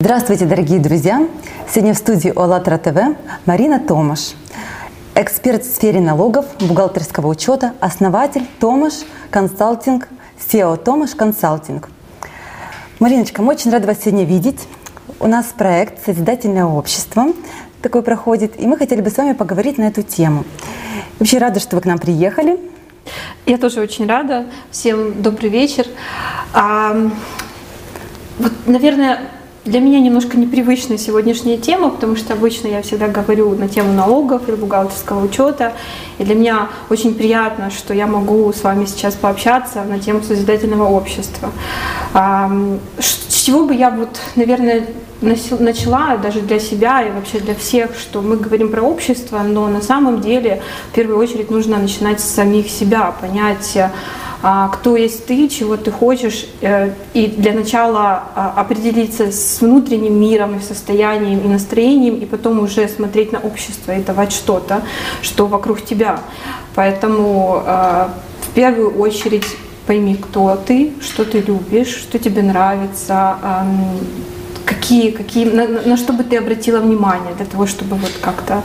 Здравствуйте, дорогие друзья! Сегодня в студии ОЛАТРА ТВ Марина Томаш, эксперт в сфере налогов, бухгалтерского учета, основатель Томаш Консалтинг, SEO Томаш Консалтинг. Мариночка, мы очень рады вас сегодня видеть. У нас проект «Созидательное общество» такой проходит, и мы хотели бы с вами поговорить на эту тему. Вообще рада, что вы к нам приехали. Я тоже очень рада. Всем добрый вечер. А, вот, наверное, для меня немножко непривычная сегодняшняя тема, потому что обычно я всегда говорю на тему налогов или бухгалтерского учета. И для меня очень приятно, что я могу с вами сейчас пообщаться на тему созидательного общества. С чего бы я вот, наверное, начала даже для себя и вообще для всех, что мы говорим про общество, но на самом деле в первую очередь нужно начинать с самих себя, понять, а, кто есть ты, чего ты хочешь, э, и для начала а, определиться с внутренним миром и состоянием и настроением, и потом уже смотреть на общество и давать что-то, что вокруг тебя. Поэтому а, в первую очередь пойми, кто ты, что ты любишь, что тебе нравится, какие, какие, на, на что бы ты обратила внимание для того, чтобы вот как-то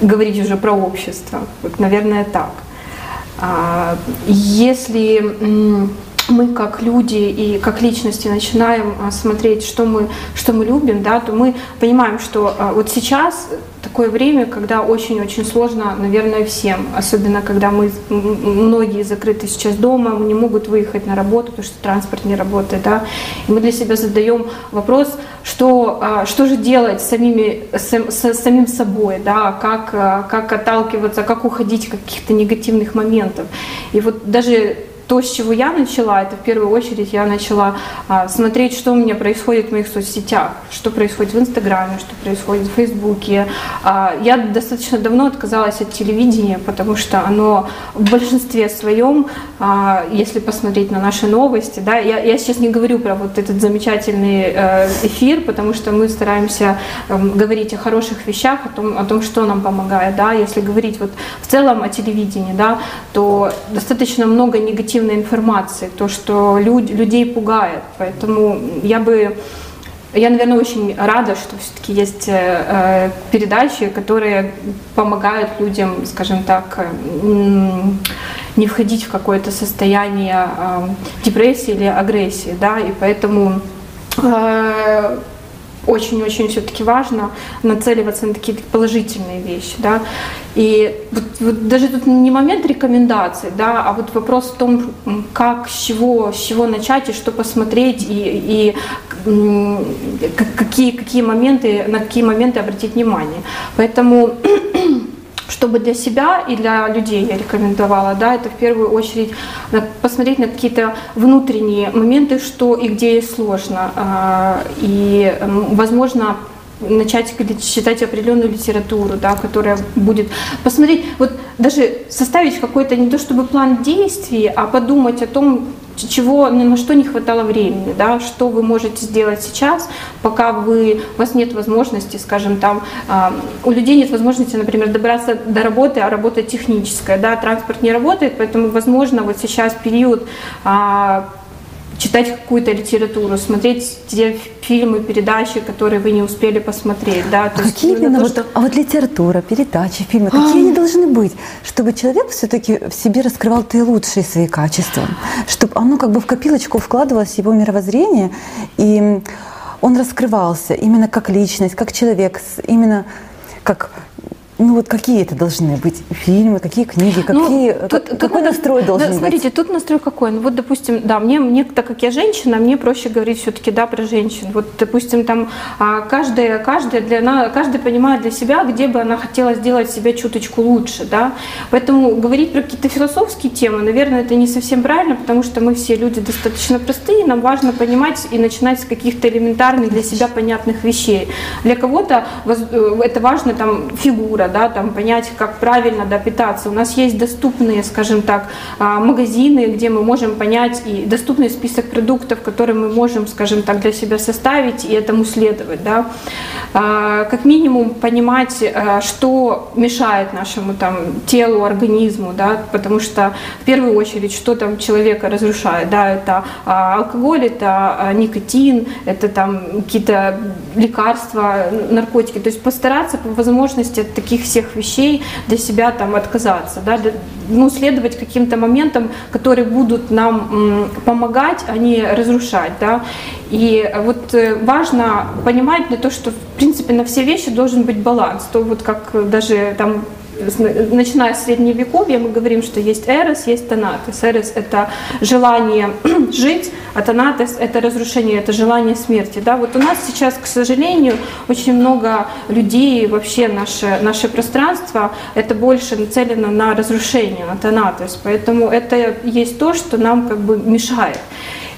говорить уже про общество. Вот, наверное, так. А, если мы как люди и как личности начинаем а, смотреть, что мы, что мы любим, да, то мы понимаем, что а, вот сейчас такое время, когда очень-очень сложно, наверное, всем, особенно когда мы, многие закрыты сейчас дома, не могут выехать на работу, потому что транспорт не работает, да, и мы для себя задаем вопрос, что, а, что же делать с, самими, с, с самим собой, да, как, как отталкиваться, как уходить от каких-то негативных моментов. И вот даже то, с чего я начала, это в первую очередь я начала а, смотреть, что у меня происходит в моих соцсетях, что происходит в Инстаграме, что происходит в Фейсбуке. А, я достаточно давно отказалась от телевидения, потому что оно в большинстве своем, а, если посмотреть на наши новости, да, я, я сейчас не говорю про вот этот замечательный э, эфир, потому что мы стараемся э, говорить о хороших вещах, о том, о том, что нам помогает, да, если говорить вот в целом о телевидении, да, то достаточно много негативных негативной информации, то, что люд, людей пугает. Поэтому я бы я, наверное, очень рада, что все-таки есть э, передачи, которые помогают людям, скажем так, э, не входить в какое-то состояние э, депрессии или агрессии, да, и поэтому э, очень-очень все-таки важно нацеливаться на такие положительные вещи, да. И вот, вот даже тут не момент рекомендаций, да, а вот вопрос в том, как, с чего, с чего начать и что посмотреть и, и какие, какие моменты, на какие моменты обратить внимание. Поэтому чтобы для себя и для людей я рекомендовала, да, это в первую очередь посмотреть на какие-то внутренние моменты, что и где сложно. А, и, возможно, начать читать определенную литературу, да, которая будет посмотреть, вот даже составить какой-то не то чтобы план действий, а подумать о том, чего, на что не хватало времени, да, что вы можете сделать сейчас, пока вы, у вас нет возможности, скажем, там, э, у людей нет возможности, например, добраться до работы, а работа техническая, да, транспорт не работает, поэтому, возможно, вот сейчас период э, читать какую-то литературу, смотреть те фильмы, передачи, которые вы не успели посмотреть, да. То а есть, какие именно то, вот, что... а вот литература, передачи, фильмы, какие они должны быть, чтобы человек все-таки в себе раскрывал те лучшие свои качества, чтобы оно как бы в копилочку вкладывалось в его мировоззрение и он раскрывался именно как личность, как человек, именно как ну вот какие это должны быть фильмы, какие книги, ну, какие, ну, тут, как, какой надо, настрой должен да, быть? Смотрите, тут настрой какой. Ну вот, допустим, да, мне, мне, так как я женщина, мне проще говорить все-таки да про женщин. Вот, допустим, там а, каждая, каждая для она, каждая понимает для себя, где бы она хотела сделать себя чуточку лучше, да. Поэтому говорить про какие-то философские темы, наверное, это не совсем правильно, потому что мы все люди достаточно простые, нам важно понимать и начинать с каких-то элементарных для себя понятных вещей. Для кого-то э, это важно там фигура культура, да, там понять, как правильно да. У нас есть доступные, скажем так, а, магазины, где мы можем понять и доступный список продуктов, которые мы можем, скажем так, для себя составить и этому следовать, да. А, как минимум понимать, что мешает нашему там телу, организму, да, потому что в первую очередь, что там человека разрушает, да, это алкоголь, это никотин, это там какие-то лекарства, наркотики. То есть постараться по возможности от таких всех вещей для себя там отказаться, да, ну, следовать каким-то моментам, которые будут нам помогать, а не разрушать, да. И вот э, важно понимать для того, что в принципе на все вещи должен быть баланс. То вот как даже там начиная с средневековья, мы говорим, что есть эрос, есть танатес. Эрос – это желание жить, а танатес – это разрушение, это желание смерти. Да? Вот у нас сейчас, к сожалению, очень много людей, вообще наше, наше пространство, это больше нацелено на разрушение, на танатес. Поэтому это есть то, что нам как бы мешает.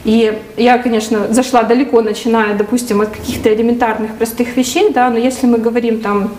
И я, конечно, зашла далеко, начиная, допустим, от каких-то элементарных простых вещей, да, но если мы говорим там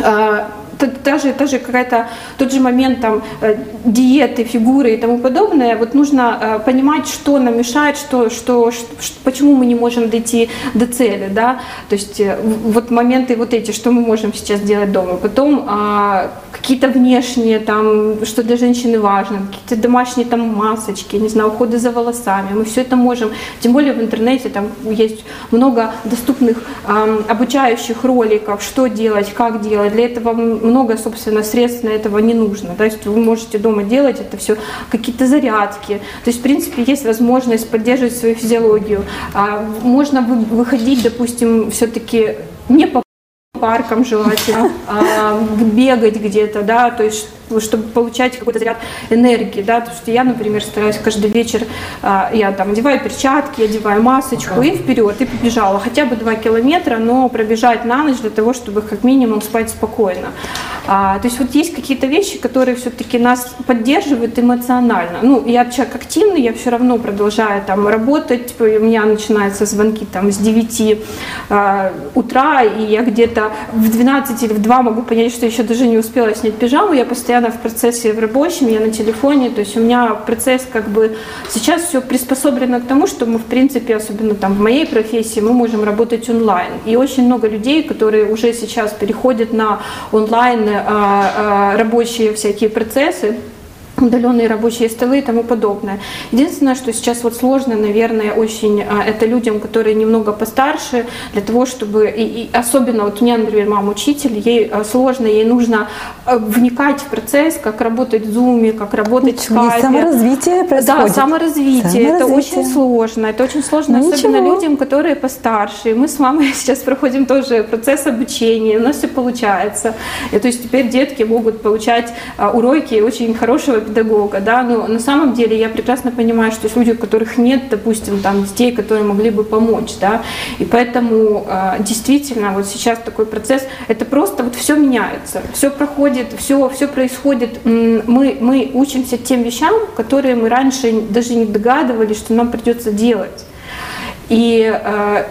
а, даже, даже какая-то тот же момент там э, диеты, фигуры и тому подобное, вот нужно э, понимать, что нам мешает, что, что, что, почему мы не можем дойти до цели, да, то есть э, вот моменты вот эти, что мы можем сейчас делать дома, потом а, какие-то внешние там, что для женщины важно, какие-то домашние там масочки, не знаю, уходы за волосами, мы все это можем, тем более в интернете там есть много доступных э, обучающих роликов, что делать, как делать, для этого много, собственно, средств на этого не нужно. То есть вы можете дома делать это все, какие-то зарядки. То есть, в принципе, есть возможность поддерживать свою физиологию. А, можно выходить, допустим, все-таки не по паркам желательно, а, бегать где-то, да, то есть чтобы получать какой-то заряд энергии, да, потому что я, например, стараюсь каждый вечер, а, я там одеваю перчатки, одеваю масочку и вперед, и побежала хотя бы 2 километра, но пробежать на ночь для того, чтобы как минимум спать спокойно. А, то есть вот есть какие-то вещи, которые все-таки нас поддерживают эмоционально. Ну, я человек активный, я все равно продолжаю там работать, у меня начинаются звонки там с 9 а, утра, и я где-то в 12 или в 2 могу понять, что еще даже не успела снять пижаму, я постоянно в процессе в рабочем, я на телефоне, то есть у меня процесс как бы сейчас все приспособлено к тому, что мы в принципе, особенно там в моей профессии, мы можем работать онлайн. И очень много людей, которые уже сейчас переходят на онлайн а, а, рабочие всякие процессы, удаленные рабочие столы и тому подобное. Единственное, что сейчас вот сложно, наверное, очень а, это людям, которые немного постарше, для того, чтобы, и, и особенно вот у меня, например, мама учитель, ей а, сложно, ей нужно а, вникать в процесс, как работать в Zoom, как работать в Skype. Саморазвитие происходит. Да, саморазвитие. саморазвитие. Это очень сложно. Это очень сложно, ну, особенно ничего. людям, которые постарше. Мы с мамой сейчас проходим тоже процесс обучения, у нас все получается. И, то есть теперь детки могут получать уроки очень хорошего педагога, да, но на самом деле я прекрасно понимаю, что есть люди, у которых нет, допустим, там детей, которые могли бы помочь, да, и поэтому э, действительно вот сейчас такой процесс, это просто вот все меняется, все проходит, все, все происходит, мы, мы учимся тем вещам, которые мы раньше даже не догадывались, что нам придется делать. И э,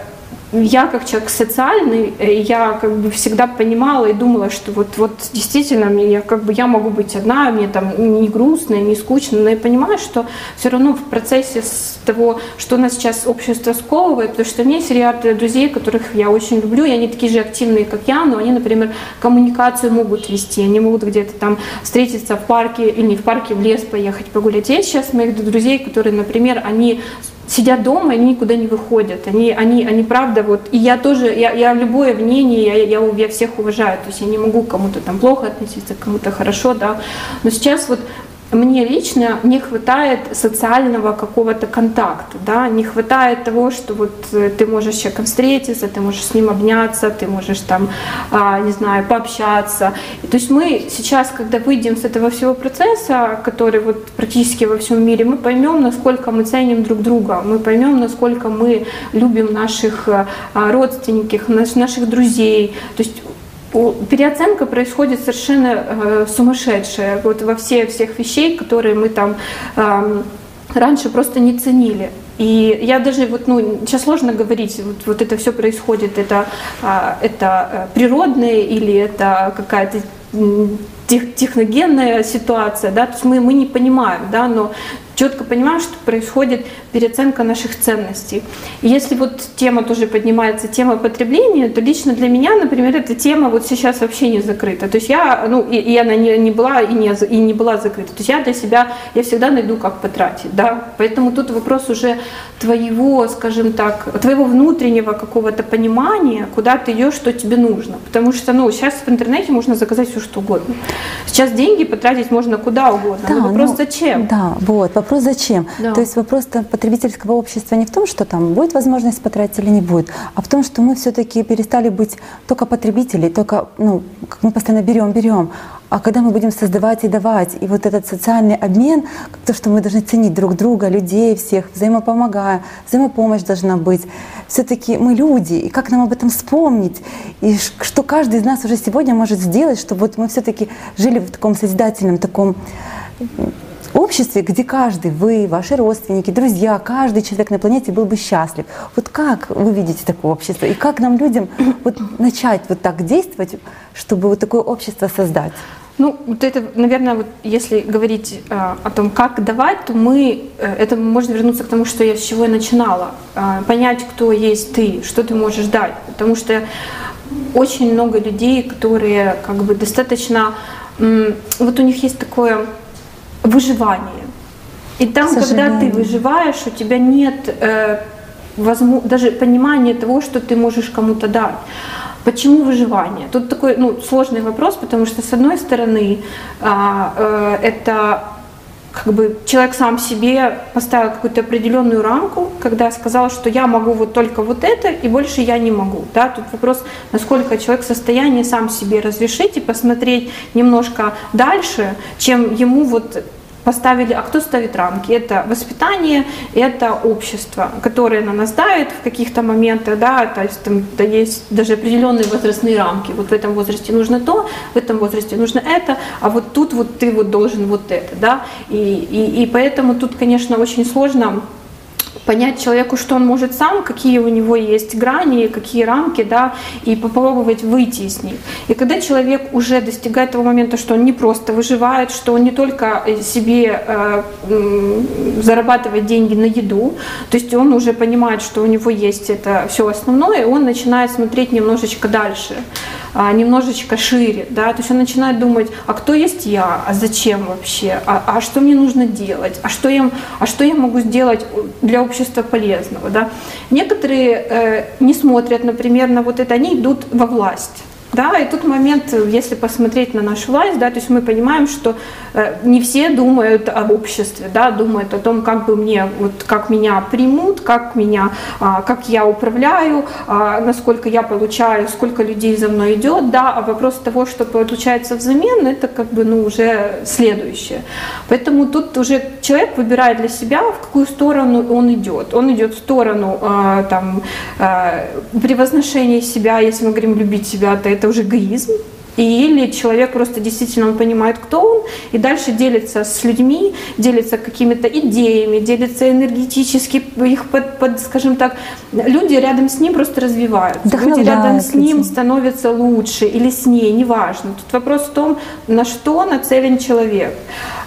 я как человек социальный, э, я как бы всегда понимала и думала, что вот, вот действительно мне, как бы я могу быть одна, мне там не грустно, не скучно, но я понимаю, что все равно в процессе того, что у нас сейчас общество сковывает, потому что у меня есть ряд друзей, которых я очень люблю, и они такие же активные, как я, но они, например, коммуникацию могут вести, они могут где-то там встретиться в парке или не в парке, в лес поехать погулять. Есть сейчас моих друзей, которые, например, они сидят дома, они никуда не выходят. Они, они, они правда вот, и я тоже, я, я любое мнение, я, я, я всех уважаю, то есть я не могу кому-то там плохо относиться, кому-то хорошо, да, но сейчас вот мне лично не хватает социального какого-то контакта, да, не хватает того, что вот э, ты можешь с человеком встретиться, ты можешь с ним обняться, ты можешь там, а, не знаю, пообщаться. И, то есть мы сейчас, когда выйдем с этого всего процесса, который вот практически во всем мире, мы поймем, насколько мы ценим друг друга, мы поймем, насколько мы любим наших а, родственников, наших друзей. То есть переоценка происходит совершенно э, сумасшедшая вот во все всех вещей, которые мы там раньше просто не ценили. И я даже вот, ну, сейчас сложно говорить, вот, вот это все происходит, это, а, это э, природное или это какая-то тех, техногенная ситуация, да, то есть мы, мы не понимаем, да, но четко понимаем, что происходит переоценка наших ценностей. И если вот тема тоже поднимается, тема потребления, то лично для меня, например, эта тема вот сейчас вообще не закрыта. То есть я, ну, и, и она не, не была и не, и не была закрыта. То есть я для себя, я всегда найду, как потратить, да. Поэтому тут вопрос уже твоего, скажем так, твоего внутреннего какого-то понимания, куда ты идешь, что тебе нужно. Потому что, ну, сейчас в интернете можно заказать все, что угодно. Сейчас деньги потратить можно куда угодно. Да, но вопрос ну, зачем? Да, вот, вопрос зачем. Да. То есть вопрос потребительского общества не в том, что там будет возможность потратить или не будет, а в том, что мы все-таки перестали быть только потребителей, только, ну, мы постоянно берем, берем. А когда мы будем создавать и давать, и вот этот социальный обмен, то, что мы должны ценить друг друга, людей всех, взаимопомогая, взаимопомощь должна быть. Все-таки мы люди, и как нам об этом вспомнить, и что каждый из нас уже сегодня может сделать, чтобы вот мы все-таки жили в таком созидательном, таком обществе, где каждый, вы, ваши родственники, друзья, каждый человек на планете был бы счастлив. Вот как вы видите такое общество? И как нам, людям, вот начать вот так действовать, чтобы вот такое общество создать? Ну, вот это, наверное, вот если говорить э, о том, как давать, то мы, э, это можно вернуться к тому, что я с чего я начинала. Э, понять, кто есть ты, что ты можешь дать. Потому что очень много людей, которые как бы достаточно... Э, вот у них есть такое выживание. И там, когда ты выживаешь, у тебя нет э, возможно, даже понимания того, что ты можешь кому-то дать. Почему выживание? Тут такой ну, сложный вопрос, потому что с одной стороны а, э, это как бы человек сам себе поставил какую-то определенную рамку, когда сказал, что я могу вот только вот это, и больше я не могу. Да? Тут вопрос, насколько человек в состоянии сам себе разрешить и посмотреть немножко дальше, чем ему вот поставили, а кто ставит рамки? Это воспитание, это общество, которое на нас давит в каких-то моментах, да, то есть там да, есть даже определенные возрастные рамки. Вот в этом возрасте нужно то, в этом возрасте нужно это, а вот тут вот ты вот должен вот это, да, и, и, и поэтому тут, конечно, очень сложно понять человеку, что он может сам, какие у него есть грани, какие рамки, да, и попробовать выйти из них. И когда человек уже достигает того момента, что он не просто выживает, что он не только себе э, зарабатывает деньги на еду, то есть он уже понимает, что у него есть это все основное, и он начинает смотреть немножечко дальше. А, немножечко шире, да, то есть он начинает думать, а кто есть я, а зачем вообще, а, а что мне нужно делать, а что я, а что я могу сделать для общества полезного, да. Некоторые э, не смотрят, например, на вот это, они идут во власть, да, и тут момент, если посмотреть на нашу власть, да, то есть мы понимаем, что э, не все думают об обществе, да, думают о том, как бы мне, вот как меня примут, как меня, а, как я управляю, а, насколько я получаю, сколько людей за мной идет, да, а вопрос того, что получается взамен, это как бы, ну, уже следующее. Поэтому тут уже человек выбирает для себя, в какую сторону он идет. Он идет в сторону, а, там, превозношения себя, если мы говорим любить себя, то это это уже эгоизм, или человек просто действительно он понимает, кто он, и дальше делится с людьми, делится какими-то идеями, делится энергетически, их под, под, скажем так, люди рядом с ним просто развиваются. Люди рядом с ним становятся лучше или с ней, неважно. Тут вопрос в том, на что нацелен человек.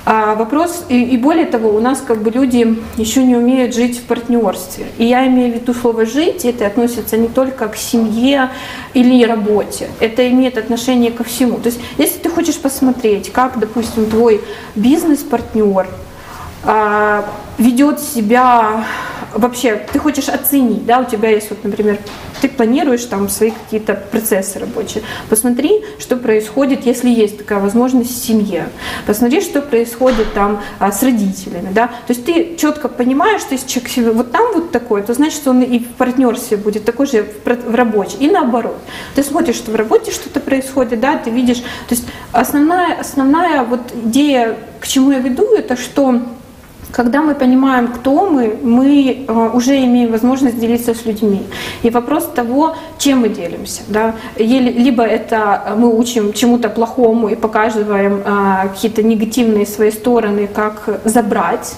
А вопрос, и, и более того, у нас как бы люди еще не умеют жить в партнерстве. И я имею в виду слово «жить», это относится не только к семье или работе, это имеет отношение ко всему. То есть если ты хочешь посмотреть, как, допустим, твой бизнес-партнер а, ведет себя вообще, ты хочешь оценить, да, у тебя есть вот, например, ты планируешь там свои какие-то процессы рабочие. Посмотри, что происходит, если есть такая возможность в семье. Посмотри, что происходит там а, с родителями, да. То есть ты четко понимаешь, что если человек себе вот там вот такой, то значит, он и в партнерстве будет такой же в рабочем. И наоборот. Ты смотришь, что в работе что-то происходит, да, ты видишь. То есть основная, основная вот идея, к чему я веду, это что когда мы понимаем, кто мы, мы э, уже имеем возможность делиться с людьми. И вопрос того, чем мы делимся. Да? Либо это мы учим чему-то плохому и показываем э, какие-то негативные свои стороны, как забрать,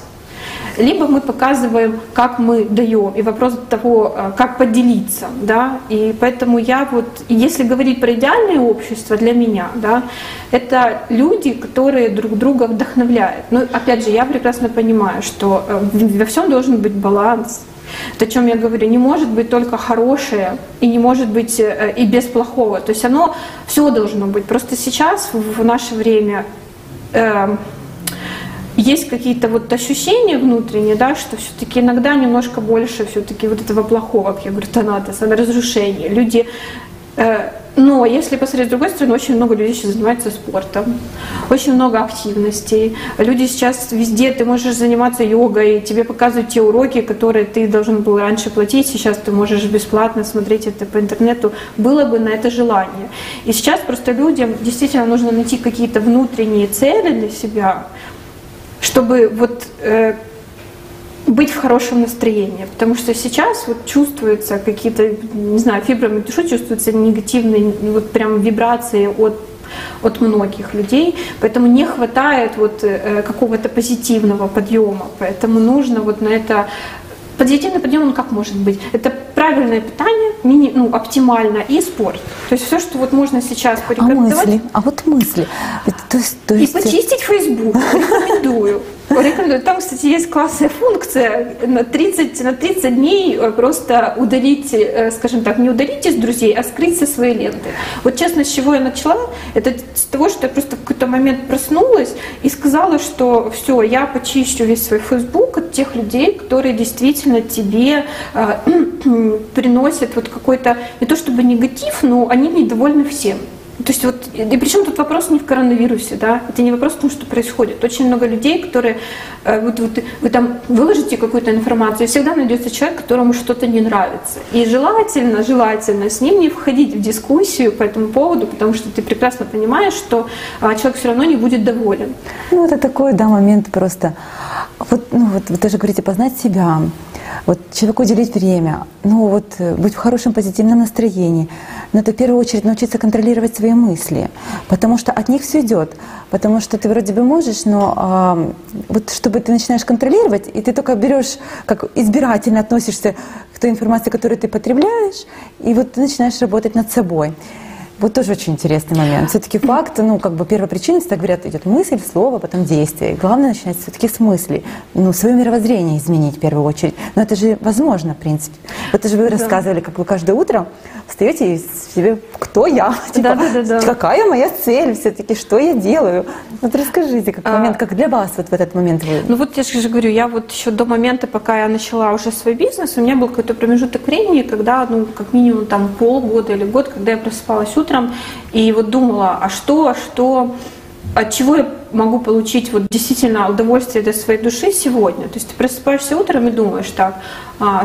либо мы показываем, как мы даем, и вопрос того, э, как поделиться, да, и поэтому я вот, если говорить про идеальное общество для меня, да, это люди, которые друг друга вдохновляют. Но опять же, я прекрасно понимаю, что э, во всем должен быть баланс, о чем я говорю, не может быть только хорошее и не может быть э, и без плохого. То есть оно все должно быть. Просто сейчас, в наше время, э, есть какие-то вот ощущения внутренние, да, что все-таки иногда немножко больше все-таки вот этого плохого, как я говорю, тонатоса, разрушения. Люди э, но если посмотреть с другой стороны, очень много людей сейчас занимаются спортом, очень много активностей. Люди сейчас везде, ты можешь заниматься йогой, тебе показывают те уроки, которые ты должен был раньше платить, сейчас ты можешь бесплатно смотреть это по интернету. Было бы на это желание. И сейчас просто людям действительно нужно найти какие-то внутренние цели для себя, чтобы вот э, быть в хорошем настроении, потому что сейчас вот чувствуются какие-то, не знаю, фибрами души чувствуются негативные вот прям вибрации от от многих людей, поэтому не хватает вот э, какого-то позитивного подъема, поэтому нужно вот на это Позитивный подъем, он как может быть? Это правильное питание, мини, ну, оптимально, и спорт. То есть все, что вот можно сейчас порекомендовать. А мысли? А вот мысли? То есть, то есть... И почистить Facebook. Рекомендую. Рекомендую. Там, кстати, есть классная функция на 30, на 30 дней э, просто удалить, э, скажем так, не удалить из друзей, а скрыть со своей ленты. Вот честно, с чего я начала, это с того, что я просто в какой-то момент проснулась и сказала, что все, я почищу весь свой Facebook от тех людей, которые действительно тебе э, приносят вот какой-то, не то чтобы негатив, но они недовольны всем. То есть вот, и причем тут вопрос не в коронавирусе, да, это не вопрос в том, что происходит. Очень много людей, которые, э, вот, вот вы там выложите какую-то информацию, всегда найдется человек, которому что-то не нравится. И желательно, желательно с ним не входить в дискуссию по этому поводу, потому что ты прекрасно понимаешь, что а, человек все равно не будет доволен. Ну, это такой, да, момент просто. Вот, ну, вот вы тоже говорите, познать себя, вот человеку уделить время, ну вот э, быть в хорошем позитивном настроении. Но это в первую очередь научиться контролировать свои мысли, потому что от них все идет. Потому что ты вроде бы можешь, но а, вот чтобы ты начинаешь контролировать, и ты только берешь, как избирательно относишься к той информации, которую ты потребляешь, и вот ты начинаешь работать над собой. Вот тоже очень интересный момент. Все-таки факт, ну, как бы первопричина, так говорят, идет мысль, слово, потом действие. И главное начинать все-таки с мысли. Ну, свое мировоззрение изменить в первую очередь. Но это же возможно, в принципе. Вот это же вы да. рассказывали, как вы каждое утро встаете и себе, кто я? Типа, да, да, да, да. какая моя цель все-таки, что я делаю? Вот расскажите, как а, момент, как для вас вот в этот момент вы... Ну вот я же говорю, я вот еще до момента, пока я начала уже свой бизнес, у меня был какой-то промежуток времени, когда, ну, как минимум там полгода или год, когда я просыпалась утром и вот думала, а что, а что, от чего я могу получить вот действительно удовольствие для своей души сегодня. То есть ты просыпаешься утром и думаешь так,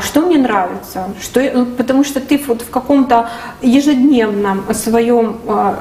что мне нравится, что, ну, потому что ты вот в каком-то ежедневном своем а,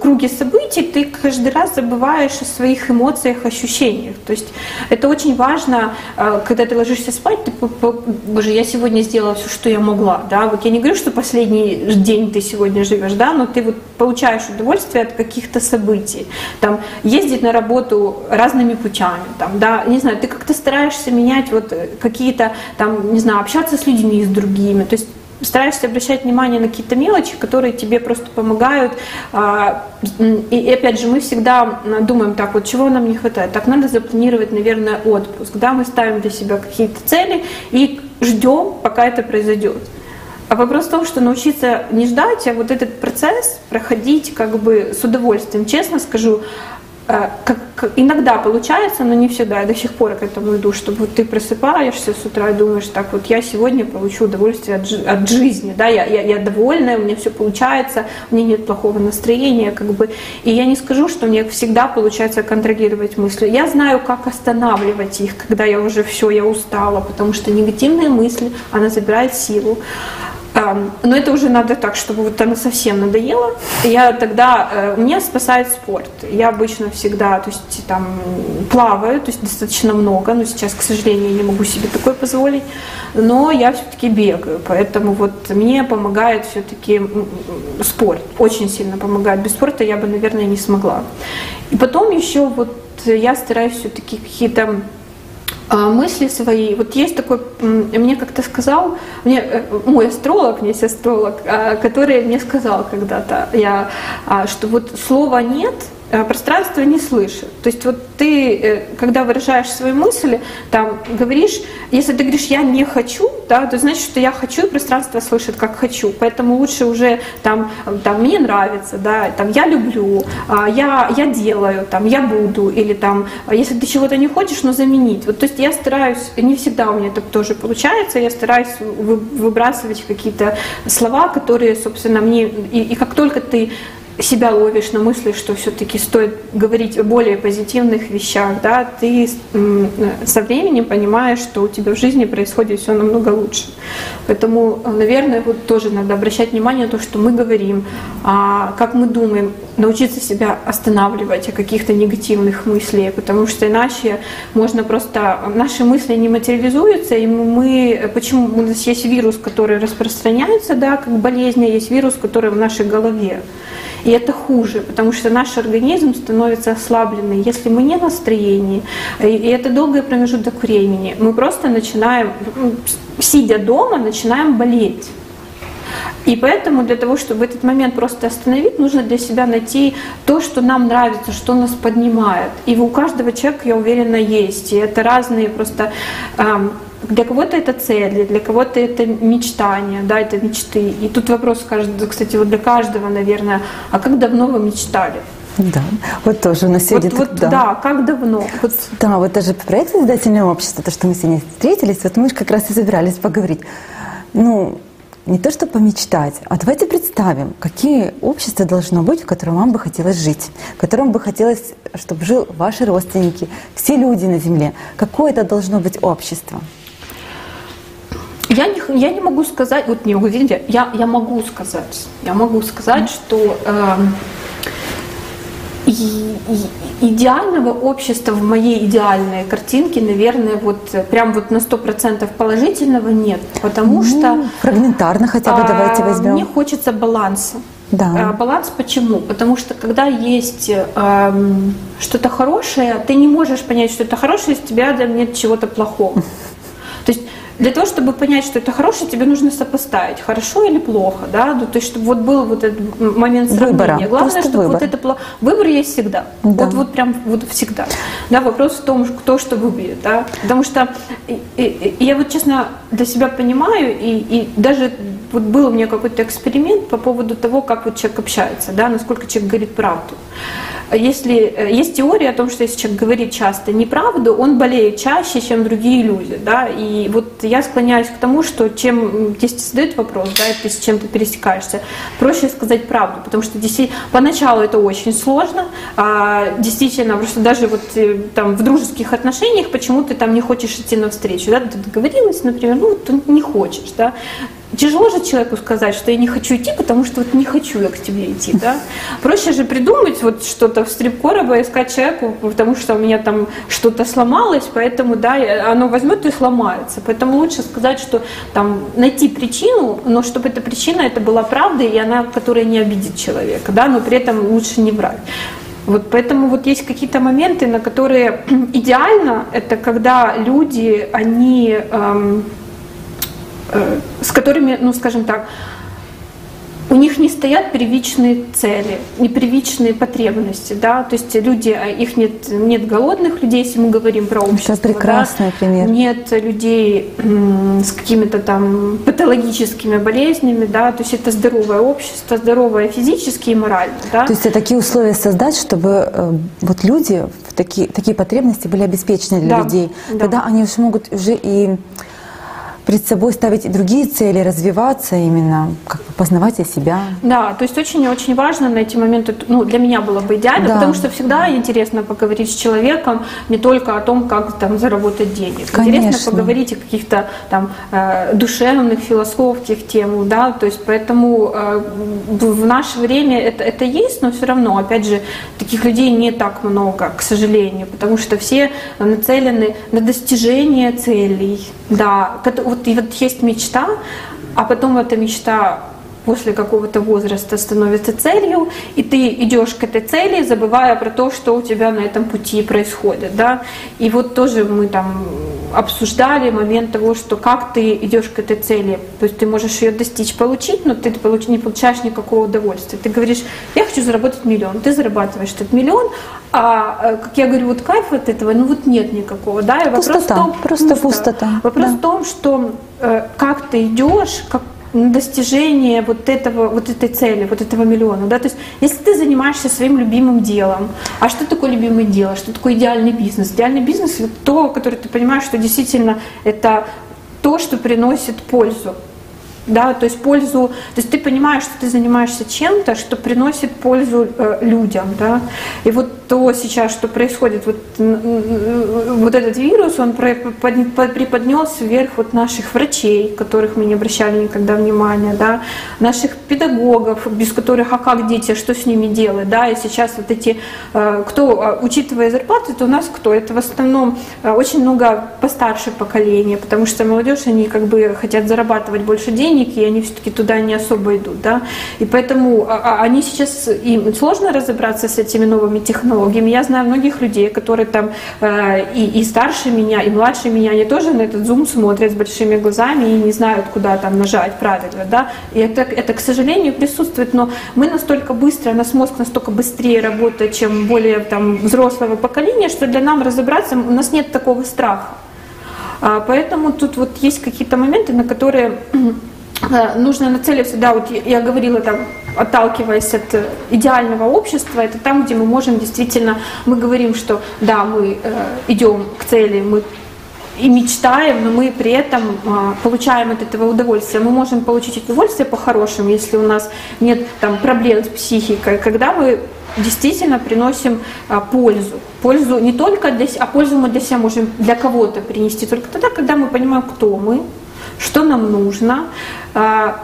круге событий ты каждый раз забываешь о своих эмоциях, ощущениях. То есть это очень важно, а, когда ты ложишься спать, ты, боже, я сегодня сделала все, что я могла, да, вот я не говорю, что последний день ты сегодня живешь, да, но ты вот получаешь удовольствие от каких-то событий, там ездить на работу разными путями, там, да, не знаю, ты как-то стараешься менять вот какие-то там, не знаю, общаться с людьми, с другими. То есть стараешься обращать внимание на какие-то мелочи, которые тебе просто помогают. А, и опять же, мы всегда думаем так, вот чего нам не хватает. Так надо запланировать, наверное, отпуск. Да, мы ставим для себя какие-то цели и ждем, пока это произойдет. А вопрос в том, что научиться не ждать, а вот этот процесс проходить как бы с удовольствием. Честно скажу, как, как, иногда получается, но не всегда. Я до сих пор к этому иду, чтобы вот ты просыпаешься с утра и думаешь, так вот я сегодня получу удовольствие от, от жизни, да, я, я, я довольная, у меня все получается, у меня нет плохого настроения, как бы. И я не скажу, что мне всегда получается контролировать мысли. Я знаю, как останавливать их, когда я уже все, я устала, потому что негативные мысли, она забирает силу. Но это уже надо так, чтобы вот оно совсем надоело. Я тогда, э, меня спасает спорт. Я обычно всегда, то есть там плаваю, то есть достаточно много, но сейчас, к сожалению, не могу себе такое позволить. Но я все-таки бегаю, поэтому вот мне помогает все-таки спорт, очень сильно помогает. Без спорта я бы, наверное, не смогла. И потом еще вот я стараюсь все-таки какие-то мысли свои. Вот есть такой, мне как-то сказал, мне э, мой астролог, мне есть астролог, а, который мне сказал когда-то, я, а, что вот слова нет, пространство не слышит. То есть вот ты, э, когда выражаешь свои мысли, там говоришь, если ты говоришь «я не хочу», да, то значит, что я хочу, и пространство слышит, как хочу. Поэтому лучше уже там, там «мне нравится», да, там «я люблю», а, я, «я делаю», там «я буду», или там «если ты чего-то не хочешь, но заменить». Вот, то есть я стараюсь, не всегда у меня это тоже получается, я стараюсь выбрасывать какие-то слова, которые, собственно, мне... И, и как только ты себя ловишь на мысли, что все-таки стоит говорить о более позитивных вещах, да, ты со временем понимаешь, что у тебя в жизни происходит все намного лучше. Поэтому, наверное, вот тоже надо обращать внимание на то, что мы говорим, а как мы думаем, научиться себя останавливать о каких-то негативных мыслях, потому что иначе можно просто наши мысли не материализуются, и мы почему у нас есть вирус, который распространяется, да, как болезнь, а есть вирус, который в нашей голове. И это хуже, потому что наш организм становится ослабленный. Если мы не в настроении, и это долгий промежуток времени, мы просто начинаем, сидя дома, начинаем болеть. И поэтому для того, чтобы этот момент просто остановить, нужно для себя найти то, что нам нравится, что нас поднимает. И у каждого человека, я уверена, есть. И это разные просто для кого-то это цели, для кого-то это мечтания, да, это мечты. И тут вопрос, кстати, вот для каждого, наверное, а как давно вы мечтали? Да, вот тоже у нас сегодня... Вот, вот, да. да, как давно? Вот. Да, вот даже проект «Издательное общество», то, что мы сегодня встретились, вот мы же как раз и собирались поговорить. Ну, не то, что помечтать, а давайте представим, какие общества должно быть, в котором вам бы хотелось жить, в котором бы хотелось, чтобы жил ваши родственники, все люди на Земле. Какое это должно быть общество? Я не, я не могу сказать, вот не видите, я, я могу сказать, я могу сказать, что э, и, и, идеального общества в моей идеальной картинке, наверное, вот прям вот на сто процентов положительного нет, потому ну, что... Фрагментарно хотя бы а, давайте возьмем. Мне хочется баланса. Да. А, баланс почему? Потому что когда есть э, что-то хорошее, ты не можешь понять, что это хорошее, если у тебя нет чего-то плохого. То есть для того, чтобы понять, что это хорошее, тебе нужно сопоставить, хорошо или плохо, да, ну, то есть, чтобы вот был вот этот момент сравнения. Выбора. Главное, Просто чтобы выбор. вот это плохо. Выбор есть всегда. Да. Вот, вот прям вот всегда. Да, вопрос в том, кто что выберет, да. Потому что и, и, я вот честно для себя понимаю, и, и даже вот был у меня какой-то эксперимент по поводу того, как вот человек общается, да, насколько человек говорит правду. Если э, есть теория о том, что если человек говорит часто неправду, он болеет чаще, чем другие люди, да, и вот я склоняюсь к тому, что чем, если задают вопрос, да, ты с чем-то пересекаешься, проще сказать правду, потому что действительно, поначалу это очень сложно, а, действительно, просто даже вот э, там в дружеских отношениях почему ты там не хочешь идти навстречу, да, ты договорилась, например, ну, ты не хочешь, да, Тяжело же человеку сказать, что я не хочу идти, потому что вот не хочу я к тебе идти, да? Проще же придумать вот что-то в стрип-короба, искать человеку, потому что у меня там что-то сломалось, поэтому, да, оно возьмет и сломается. Поэтому лучше сказать, что там найти причину, но чтобы эта причина это была правда, и она, которая не обидит человека, да, но при этом лучше не врать. Вот поэтому вот есть какие-то моменты, на которые идеально, это когда люди, они эм, Э, с которыми, ну скажем так, у них не стоят первичные цели, не первичные потребности, да, то есть люди, а их нет, нет голодных людей, если мы говорим про общество. Это прекрасный да? пример. Нет людей с какими-то там патологическими болезнями, да, то есть это здоровое общество, здоровое физически и морально, да. То есть это такие условия создать, чтобы э, вот люди такие, такие потребности были обеспечены для да, людей, да. тогда они уже могут уже и перед собой ставить другие цели, развиваться именно, как бы познавать себя. Да, то есть очень-очень важно на эти моменты, ну, для меня было бы идеально, да. потому что всегда интересно поговорить с человеком не только о том, как там заработать денег. Конечно. Интересно поговорить о каких-то там э, душевных, философских темах, да, то есть поэтому э, в наше время это, это есть, но все равно, опять же, таких людей не так много, к сожалению, потому что все нацелены на достижение целей, да, вот, и вот есть мечта, а потом эта мечта после какого-то возраста становится целью, и ты идешь к этой цели, забывая про то, что у тебя на этом пути происходит. Да? И вот тоже мы там обсуждали момент того, что как ты идешь к этой цели. То есть ты можешь ее достичь, получить, но ты не получаешь никакого удовольствия. Ты говоришь, я хочу заработать миллион. Ты зарабатываешь этот миллион, а, э, как я говорю, вот кайф от этого, ну вот нет никакого. Да? И пустота, вопрос в том, просто пусто. пустота. Вопрос да. в том, что э, как ты идешь, как на достижение вот этого, вот этой цели, вот этого миллиона. Да? То есть, если ты занимаешься своим любимым делом, а что такое любимое дело, что такое идеальный бизнес? Идеальный бизнес – это то, которое ты понимаешь, что действительно это то, что приносит пользу да, то есть пользу, то есть ты понимаешь, что ты занимаешься чем-то, что приносит пользу э, людям, да, и вот то сейчас, что происходит, вот, вот этот вирус, он преподнес вверх вот наших врачей, которых мы не обращали никогда внимания, да, наших педагогов, без которых, а как дети, что с ними делать, да, и сейчас вот эти, э, кто, э, учитывая зарплаты, то у нас кто? Это в основном э, очень много постарше поколения, потому что молодежь, они как бы хотят зарабатывать больше денег, и они все-таки туда не особо идут, да, и поэтому а, а, они сейчас, им сложно разобраться с этими новыми технологиями. Я знаю многих людей, которые там э, и, и старше меня, и младше меня, они тоже на этот зум смотрят с большими глазами и не знают, куда там нажать правильно, да, и это, это, к сожалению, присутствует, но мы настолько быстро, наш мозг настолько быстрее работает, чем более там взрослого поколения, что для нам разобраться, у нас нет такого страха. А, поэтому тут вот есть какие-то моменты, на которые нужно нацеливаться, да, вот я говорила там, отталкиваясь от э, идеального общества, это там, где мы можем действительно, мы говорим, что да, мы э, идем к цели, мы и мечтаем, но мы при этом э, получаем от этого удовольствие. Мы можем получить удовольствие по-хорошему, если у нас нет там проблем с психикой, когда мы действительно приносим пользу. Пользу не только для себя, а пользу мы для себя можем для кого-то принести только тогда, когда мы понимаем, кто мы, что нам нужно. А,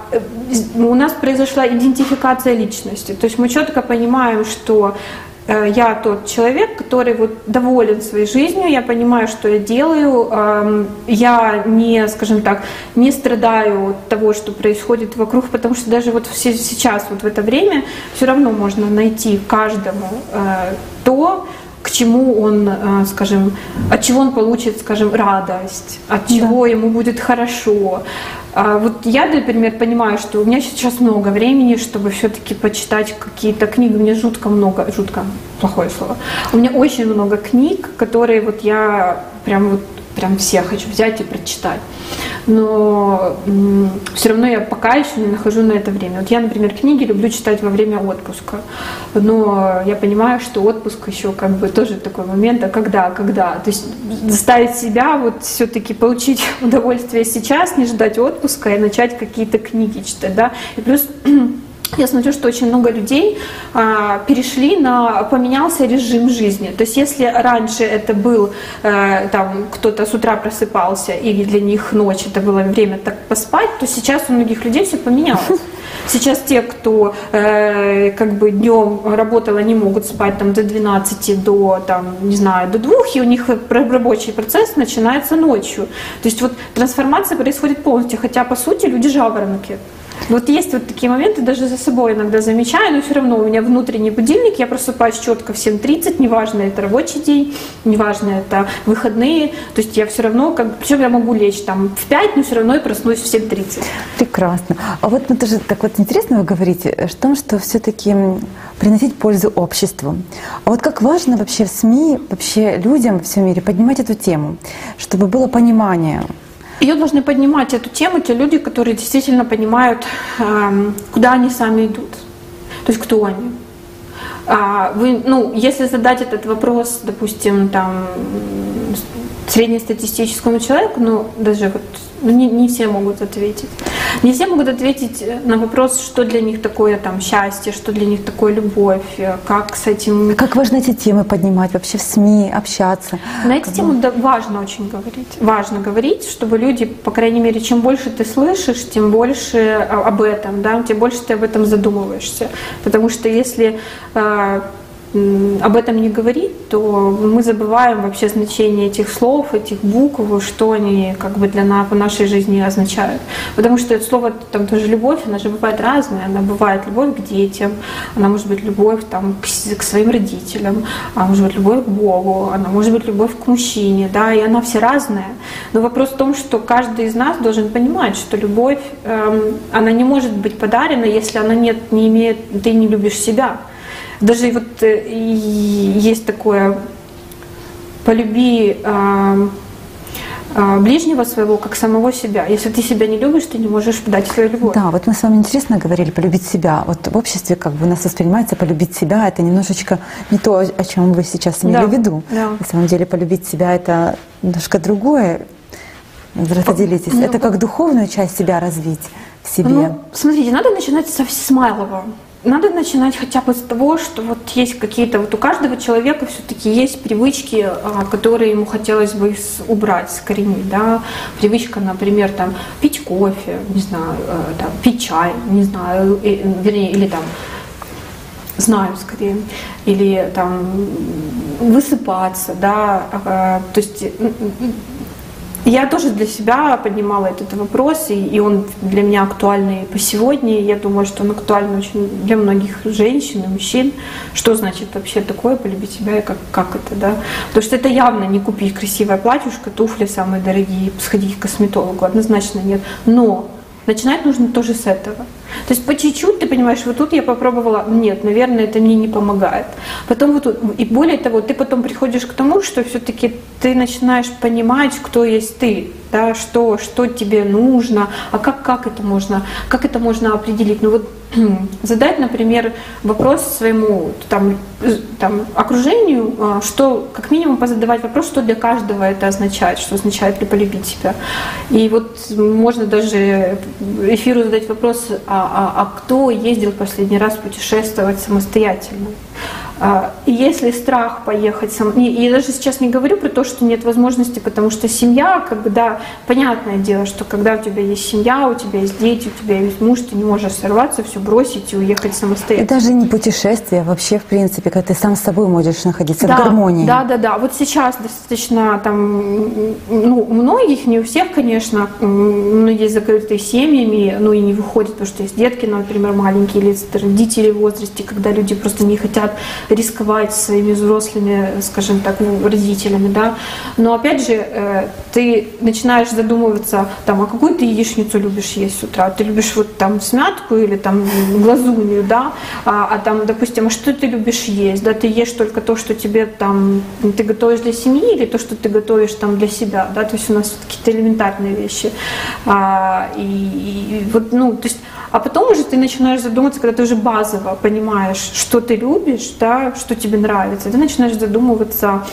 у нас произошла идентификация личности, то есть мы четко понимаем, что э, я тот человек, который вот доволен своей жизнью, я понимаю, что я делаю, я не, скажем так, не страдаю от того, что происходит вокруг, потому что даже вот сейчас, вот в это время, все равно можно найти каждому э, то, к чему он, э, скажем, от чего он получит, скажем, радость, от чего да. ему будет хорошо. А вот я, например, понимаю, что у меня сейчас много времени, чтобы все-таки почитать какие-то книги. У меня жутко много, жутко, плохое слово. У меня очень много книг, которые вот я прям вот прям все хочу взять и прочитать. Но все равно я пока еще не нахожу на это время. Вот я, например, книги люблю читать во время отпуска, но я понимаю, что отпуск еще как бы тоже такой момент, а когда, когда. То есть заставить себя вот все-таки получить удовольствие сейчас, не ждать отпуска и начать какие-то книги читать, да. И плюс я смотрю, что очень много людей а, перешли на поменялся режим жизни. То есть если раньше это был а, там кто-то с утра просыпался и для них ночь это было время так поспать, то сейчас у многих людей все поменялось. Сейчас те, кто э, как бы днем работал, они могут спать там до 12, до там, не знаю, до 2, и у них рабочий процесс начинается ночью. То есть вот трансформация происходит полностью, хотя по сути люди жаворонки. Вот есть вот такие моменты, даже за собой иногда замечаю, но все равно у меня внутренний будильник, я просыпаюсь четко в 7.30, неважно, это рабочий день, неважно, это выходные, то есть я все равно, как, причем я могу лечь там в 5, но все равно я проснусь в 7.30. Прекрасно. А вот это же так вот интересно вы говорите, о том, что все-таки приносить пользу обществу. А вот как важно вообще в СМИ, вообще людям во всем мире поднимать эту тему, чтобы было понимание, ее должны поднимать эту тему те люди, которые действительно понимают, эм, куда они сами идут. То есть кто они. А вы, ну, если задать этот вопрос, допустим, там, среднестатистическому человеку, ну, даже вот ну, не, не все могут ответить. Не все могут ответить на вопрос, что для них такое там счастье, что для них такое любовь, как с этим... Как важно эти темы поднимать вообще в СМИ, общаться? На эти темы да, важно очень говорить. Важно говорить, чтобы люди, по крайней мере, чем больше ты слышишь, тем больше об этом, да, тем больше ты об этом задумываешься. Потому что если э, об этом не говорить, то мы забываем вообще значение этих слов, этих букв, что они как бы для нас, в нашей жизни означают. Потому что это слово, там тоже любовь, она же бывает разная. Она бывает любовь к детям, она может быть любовь там, к, к своим родителям, она может быть любовь к Богу, она может быть любовь к мужчине, да, и она все разная. Но вопрос в том, что каждый из нас должен понимать, что любовь, эм, она не может быть подарена, если она нет, не имеет, ты не любишь себя. Даже вот э, есть такое «полюби э, э, ближнего своего, как самого себя. Если ты себя не любишь, ты не можешь дать свою любовь. Да, вот мы с вами интересно говорили полюбить себя. Вот в обществе как бы у нас воспринимается полюбить себя это немножечко не то, о чем вы сейчас имели Да, в виду. да. На самом деле полюбить себя это немножко другое. Поделитесь. Ну, это как духовную часть себя развить в себе. Ну, смотрите, надо начинать со с малого. Надо начинать хотя бы с того, что вот есть какие-то, вот у каждого человека все-таки есть привычки, а, которые ему хотелось бы убрать, скоренить, да. Привычка, например, там, пить кофе, не знаю, э, там, пить чай, не знаю, вернее, или там, знаю скорее, или там высыпаться, да, а, то есть я тоже для себя поднимала этот вопрос, и, он для меня актуальный по сегодня. Я думаю, что он актуален очень для многих женщин и мужчин. Что значит вообще такое полюбить себя и как, как это, да? Потому что это явно не купить красивое платьюшко, туфли самые дорогие, сходить к косметологу, однозначно нет. Но начинать нужно тоже с этого. То есть по чуть-чуть ты понимаешь, вот тут я попробовала, нет, наверное, это мне не помогает. Потом вот тут, и более того, ты потом приходишь к тому, что все-таки ты начинаешь понимать, кто есть ты, да, что, что тебе нужно, а как, как это можно, как это можно определить. Ну вот задать, например, вопрос своему там, там, окружению, а, что, как минимум позадавать вопрос, что для каждого это означает, что означает ли полюбить себя. И вот можно даже эфиру задать вопрос, а, а- а кто ездил последний раз путешествовать самостоятельно? А, И если страх поехать сам, и я даже сейчас не говорю про то, что нет возможности, потому что семья, как бы, да, понятное дело, что когда у тебя есть семья, у тебя есть дети, у тебя есть муж, ты не можешь сорваться, все бросить и уехать И самостоятельно. даже не путешествие, а вообще, в принципе, когда ты сам с собой можешь находиться в гармонии. Да, да, да. Вот сейчас достаточно там, ну, у многих, не у всех, конечно, многие закрытые семьями, ну и не выходят, потому что есть детки, например, маленькие, или родители в возрасте, когда люди просто не хотят рисковать своими взрослыми, скажем так, ну, родителями, да. Но опять же, э, ты начинаешь задумываться, там, а какую ты яичницу любишь есть с утра? Ты любишь вот там смятку или там глазунью, да? А, а там, допустим, а что ты любишь есть? Да, ты ешь только то, что тебе там, ты готовишь для семьи или то, что ты готовишь там для себя, да? То есть у нас какие-то элементарные вещи. А, и, и вот, ну, то есть а потом уже ты начинаешь задумываться, когда ты уже базово понимаешь, что ты любишь, да, что тебе нравится, ты начинаешь задумываться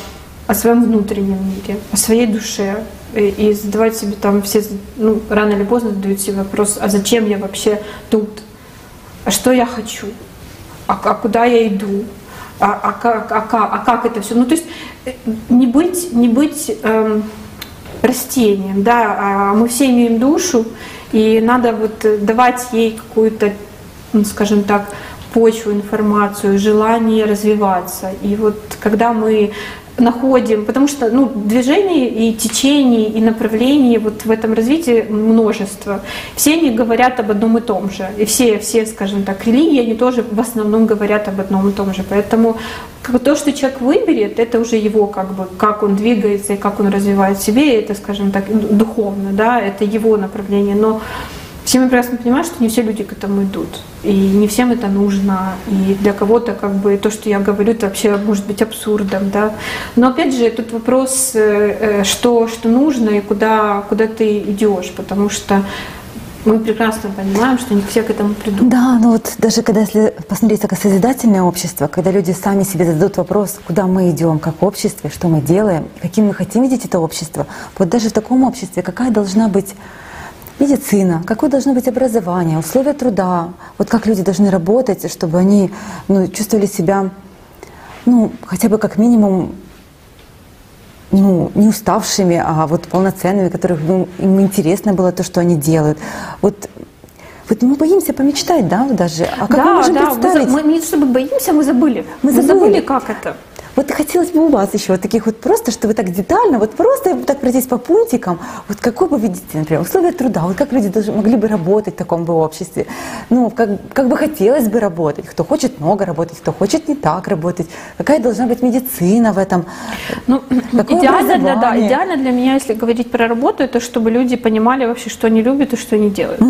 о своем внутреннем мире, о своей душе. И, задавать себе там все, ну, рано или поздно задают себе вопрос, а зачем я вообще тут? А что я хочу? А, а куда я иду? А, а, как, а, а как это все? Ну, то есть э, не быть, не быть эм, растением, да, а мы все имеем душу, и надо вот давать ей какую-то, ну, скажем так, почву, информацию, желание развиваться. И вот когда мы находим, потому что ну, движений и течений, и направлений вот в этом развитии множество. Все они говорят об одном и том же. И все, все, скажем так, религии, они тоже в основном говорят об одном и том же. Поэтому то, что человек выберет, это уже его, как бы, как он двигается и как он развивает себе, это, скажем так, духовно, да, это его направление. Но все мы прекрасно понимаем, что не все люди к этому идут. И не всем это нужно. И для кого-то как бы то, что я говорю, это вообще может быть абсурдом. Да? Но опять же, тут вопрос, э, э, что, что нужно и куда, куда ты идешь. Потому что мы прекрасно понимаем, что не все к этому придут. Да, ну вот даже когда если посмотреть такое созидательное общество, когда люди сами себе зададут вопрос, куда мы идем как общество, что мы делаем, каким мы хотим видеть это общество, вот даже в таком обществе какая должна быть медицина, какое должно быть образование, условия труда, вот как люди должны работать, чтобы они ну, чувствовали себя, ну, хотя бы как минимум ну, не уставшими, а вот полноценными, которых ну, им интересно было то, что они делают. Вот Вот мы боимся помечтать, да, даже. А как да, мы можем да, представить? Мы, мы не чтобы боимся, мы забыли. Мы мы забыли. забыли, как это. Вот хотелось бы у вас еще вот таких вот просто, что вы так детально, вот просто так пройтись по пунктикам, вот какой бы видите, например, условия труда, вот как люди должны, могли бы работать в таком бы обществе, ну, как, как бы хотелось бы работать, кто хочет много работать, кто хочет не так работать, какая должна быть медицина в этом, Ну, идеально для, да, идеально для меня, если говорить про работу, это чтобы люди понимали вообще, что они любят и что они делают.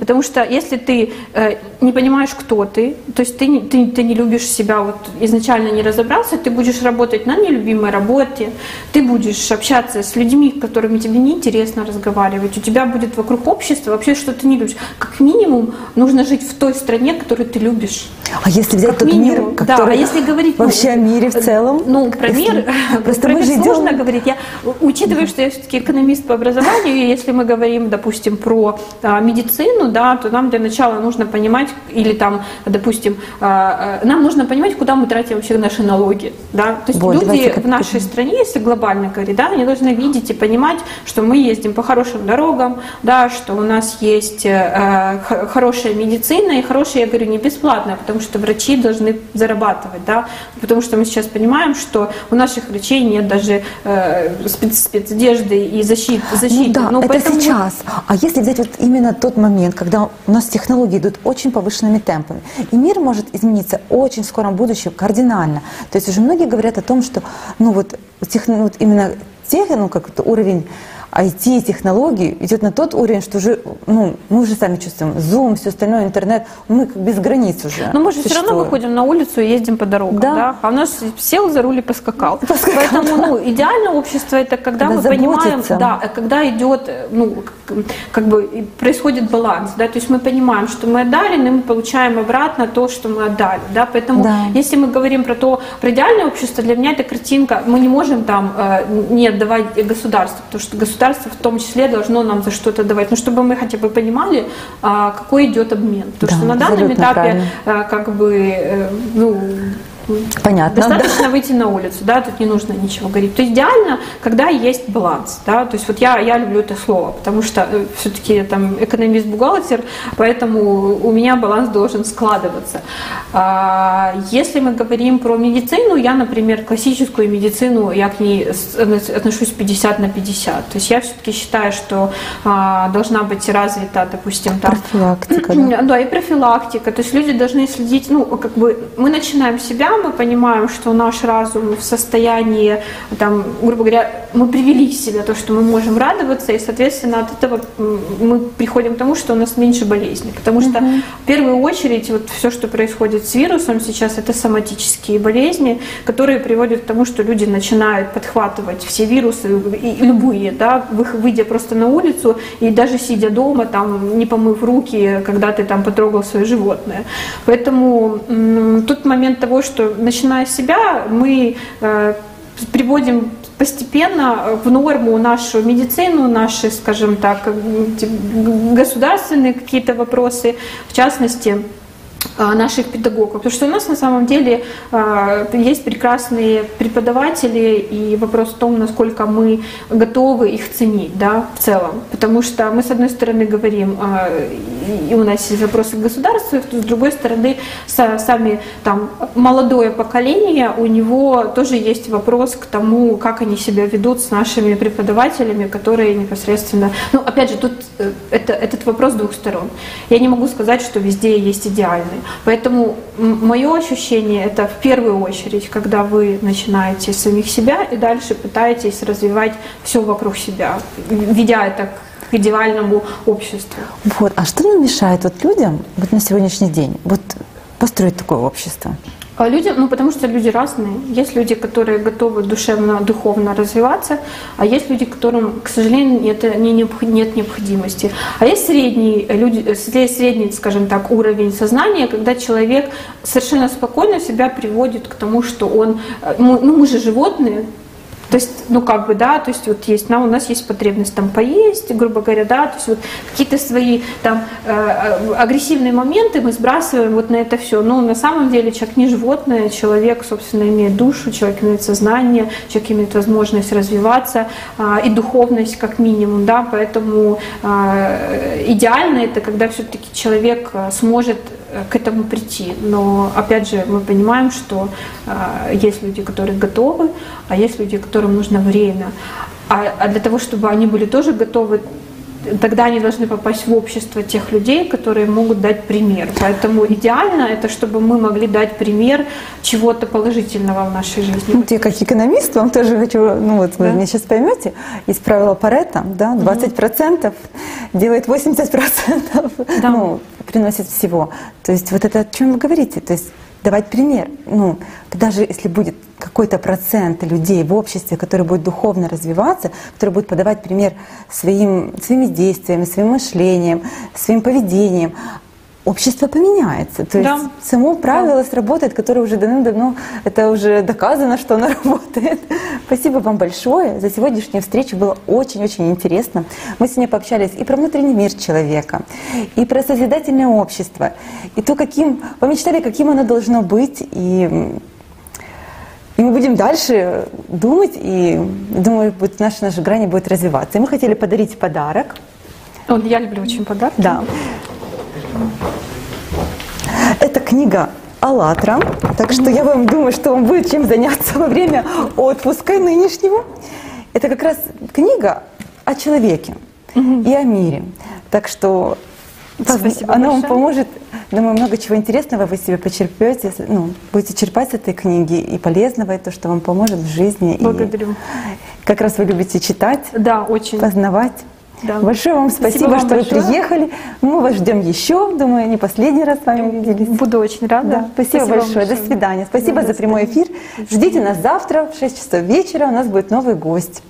Потому что если ты э, не понимаешь, кто ты, то есть ты, не- ты, ты не любишь себя, вот изначально не разобрался, ты будешь работать на нелюбимой работе, ты будешь общаться с людьми, с которыми тебе неинтересно разговаривать, у тебя будет вокруг общества вообще что ты не любишь. Как минимум нужно жить в той стране, которую ты любишь. а если взять Как тот минимум, мир, да, который а если говорить ну, вообще о мире в целом, Ну, про мир, просто про мы же сложно идем, говорить. Я, учитывая, что я все-таки экономист по образованию, и если мы говорим, допустим, про а, медицину, да, то нам для начала нужно понимать, или там, допустим, а, а, нам нужно понимать, куда мы тратим вообще наши налоги. Да? То есть Вот, люди в нашей стране, если глобально говорить, да, они должны видеть и понимать, что мы ездим по хорошим дорогам, да, что у нас есть э, хорошая медицина, и хорошая, я говорю, не бесплатная, потому что врачи должны зарабатывать, да, потому что мы сейчас понимаем, что у наших врачей нет даже э, спец- спецодежды и защиты. защиты. Ну да, Ну, это поэтому сейчас. А если взять вот именно тот момент, когда у нас технологии идут очень повышенными темпами, и мир может измениться очень в скором будущем кардинально. То есть уже многие говорят о том, что ну вот, тех, вот именно тех, ну как это уровень IT, технологий идет на тот уровень, что уже, ну, мы уже сами чувствуем, Zoom, все остальное, интернет, мы без границ уже. Но мы же все равно выходим на улицу и ездим по дорогам, Да. да. А у нас сел за руль и поскакал. Поэтому, ну, идеальное общество это когда, Когда мы понимаем, заботится. да, э, когда идет, ну, как, бы происходит баланс, да, то есть мы понимаем, что мы отдали, но мы получаем обратно то, что мы отдали, да, поэтому Да. если мы говорим про то, про идеальное общество, для меня эта картинка, мы не можем там э, не отдавать государству, потому что государство в том числе должно нам за что-то давать, но чтобы мы хотя бы понимали, а, какой идет обмен, потому Да, что на данном этапе правильно. э, как бы, э, ну, Понятно, да. достаточно выйти на улицу, да, тут не нужно ничего говорить. То есть идеально, когда есть баланс, да, то есть вот я, я люблю это слово, потому что все-таки я там экономист-бухгалтер, поэтому у меня баланс должен складываться. А, Если мы говорим про медицину, я, например, классическую медицину, я к ней с- отношусь 50 на 50. То есть я все-таки считаю, что а, должна быть развита, допустим, там Профилактика, да. да, и профилактика. То есть люди должны следить, ну, как бы мы начинаем себя, мы понимаем, что наш разум в состоянии, там, грубо говоря, мы привели себя то, что мы можем радоваться, и, соответственно, от этого мы приходим к тому, что у нас меньше болезней. Потому что в первую очередь вот все, что происходит с вирусом сейчас, это соматические болезни, которые приводят к тому, что люди начинают подхватывать все вирусы, и любые, да, вы- выйдя просто на улицу и даже сидя дома, там, не помыв руки, когда ты там потрогал свое животное. Поэтому м, тут момент того, что начиная с себя, мы э, приводим постепенно в норму нашу медицину, наши, скажем так, государственные какие-то вопросы, в частности, наших педагогов. Потому что у нас на самом деле а, есть прекрасные преподаватели, и вопрос в том, насколько мы готовы их ценить, да, в целом. Потому что мы, с одной стороны, говорим, а, и у нас есть вопросы к государству, с другой стороны, са- сами там молодое поколение, у него тоже есть вопрос к тому, как они себя ведут с нашими преподавателями, которые непосредственно... Ну, опять же, тут э, это, этот вопрос двух сторон. Я не могу сказать, что везде есть идеальный. Поэтому мое ощущение это в первую очередь, когда вы начинаете с самих себя и дальше пытаетесь развивать все вокруг себя, ведя это к идеальному обществу. Вот. А что нам мешает вот людям вот на сегодняшний день вот построить такое общество? А Люди, ну потому что люди разные. Есть люди, которые готовы душевно, духовно развиваться, а есть люди, которым, к сожалению, это не нет необходимости. А есть средний, люди, сре- средний, скажем так, уровень сознания, когда человек совершенно спокойно себя приводит к тому, что он, э, ну мы же животные, То есть, ну как бы, да, то есть вот есть, на, у нас есть потребность там поесть, грубо говоря, да, то есть вот какие-то свои там э, э, агрессивные моменты мы сбрасываем вот на это все. Но на самом деле человек не животное, человек, собственно, имеет душу, человек имеет сознание, человек имеет возможность развиваться э, и духовность как минимум, да, поэтому э, идеально это когда все-таки человек э, сможет к этому прийти. Но опять же, мы понимаем, что э, есть люди, которые готовы, а есть люди, которым нужно время. А, а для того, чтобы они были тоже готовы, тогда они должны попасть в общество тех людей, которые могут дать пример. Поэтому идеально это, чтобы мы могли дать пример чего-то положительного в нашей жизни. Ну, я как экономист вам тоже хочу, ну вот да? вы меня сейчас поймете, есть правило Паретта, да, 20% угу. делает 80%, да. ну, приносит всего. То есть вот это о чем вы говорите, то есть давать пример. Ну, даже если будет какой-то процент людей в обществе, который будет духовно развиваться, который будет подавать пример своим, своими действиями, своим мышлением, своим поведением, общество поменяется. То да. есть само правило да. сработает, которое уже давным-давно, это уже доказано, что оно работает. Спасибо вам большое за сегодняшнюю встречу. Было очень-очень интересно. Мы сегодня пообщались и про внутренний мир человека, и про созидательное общество, и то, каким, помечтали, каким оно должно быть, и и мы будем дальше думать, и думаю, вот наша, наша грани будет развиваться. И мы хотели подарить подарок. Вот я люблю очень подарки. Да. Это книга «АЛЛАТРА», так что я вам думаю, что вам будет чем заняться во время отпуска нынешнего. Это как раз книга о человеке угу. и о мире. Так что Спасибо она большое. вам поможет, думаю, много чего интересного вы себе почерпете, ну, будете черпать с этой книги и полезного, и то, что вам поможет в жизни. Благодарю. И как раз вы любите читать, да, очень. познавать. Да. Большое вам спасибо, спасибо вам что большое. вы приехали. Мы вас ждем еще. Думаю, не последний раз с вами виделись. Буду очень рада. Да. Спасибо, спасибо большое. До свидания. Спасибо да, за прямой эфир. Ждите нас завтра в 6 часов вечера. У нас будет новый гость.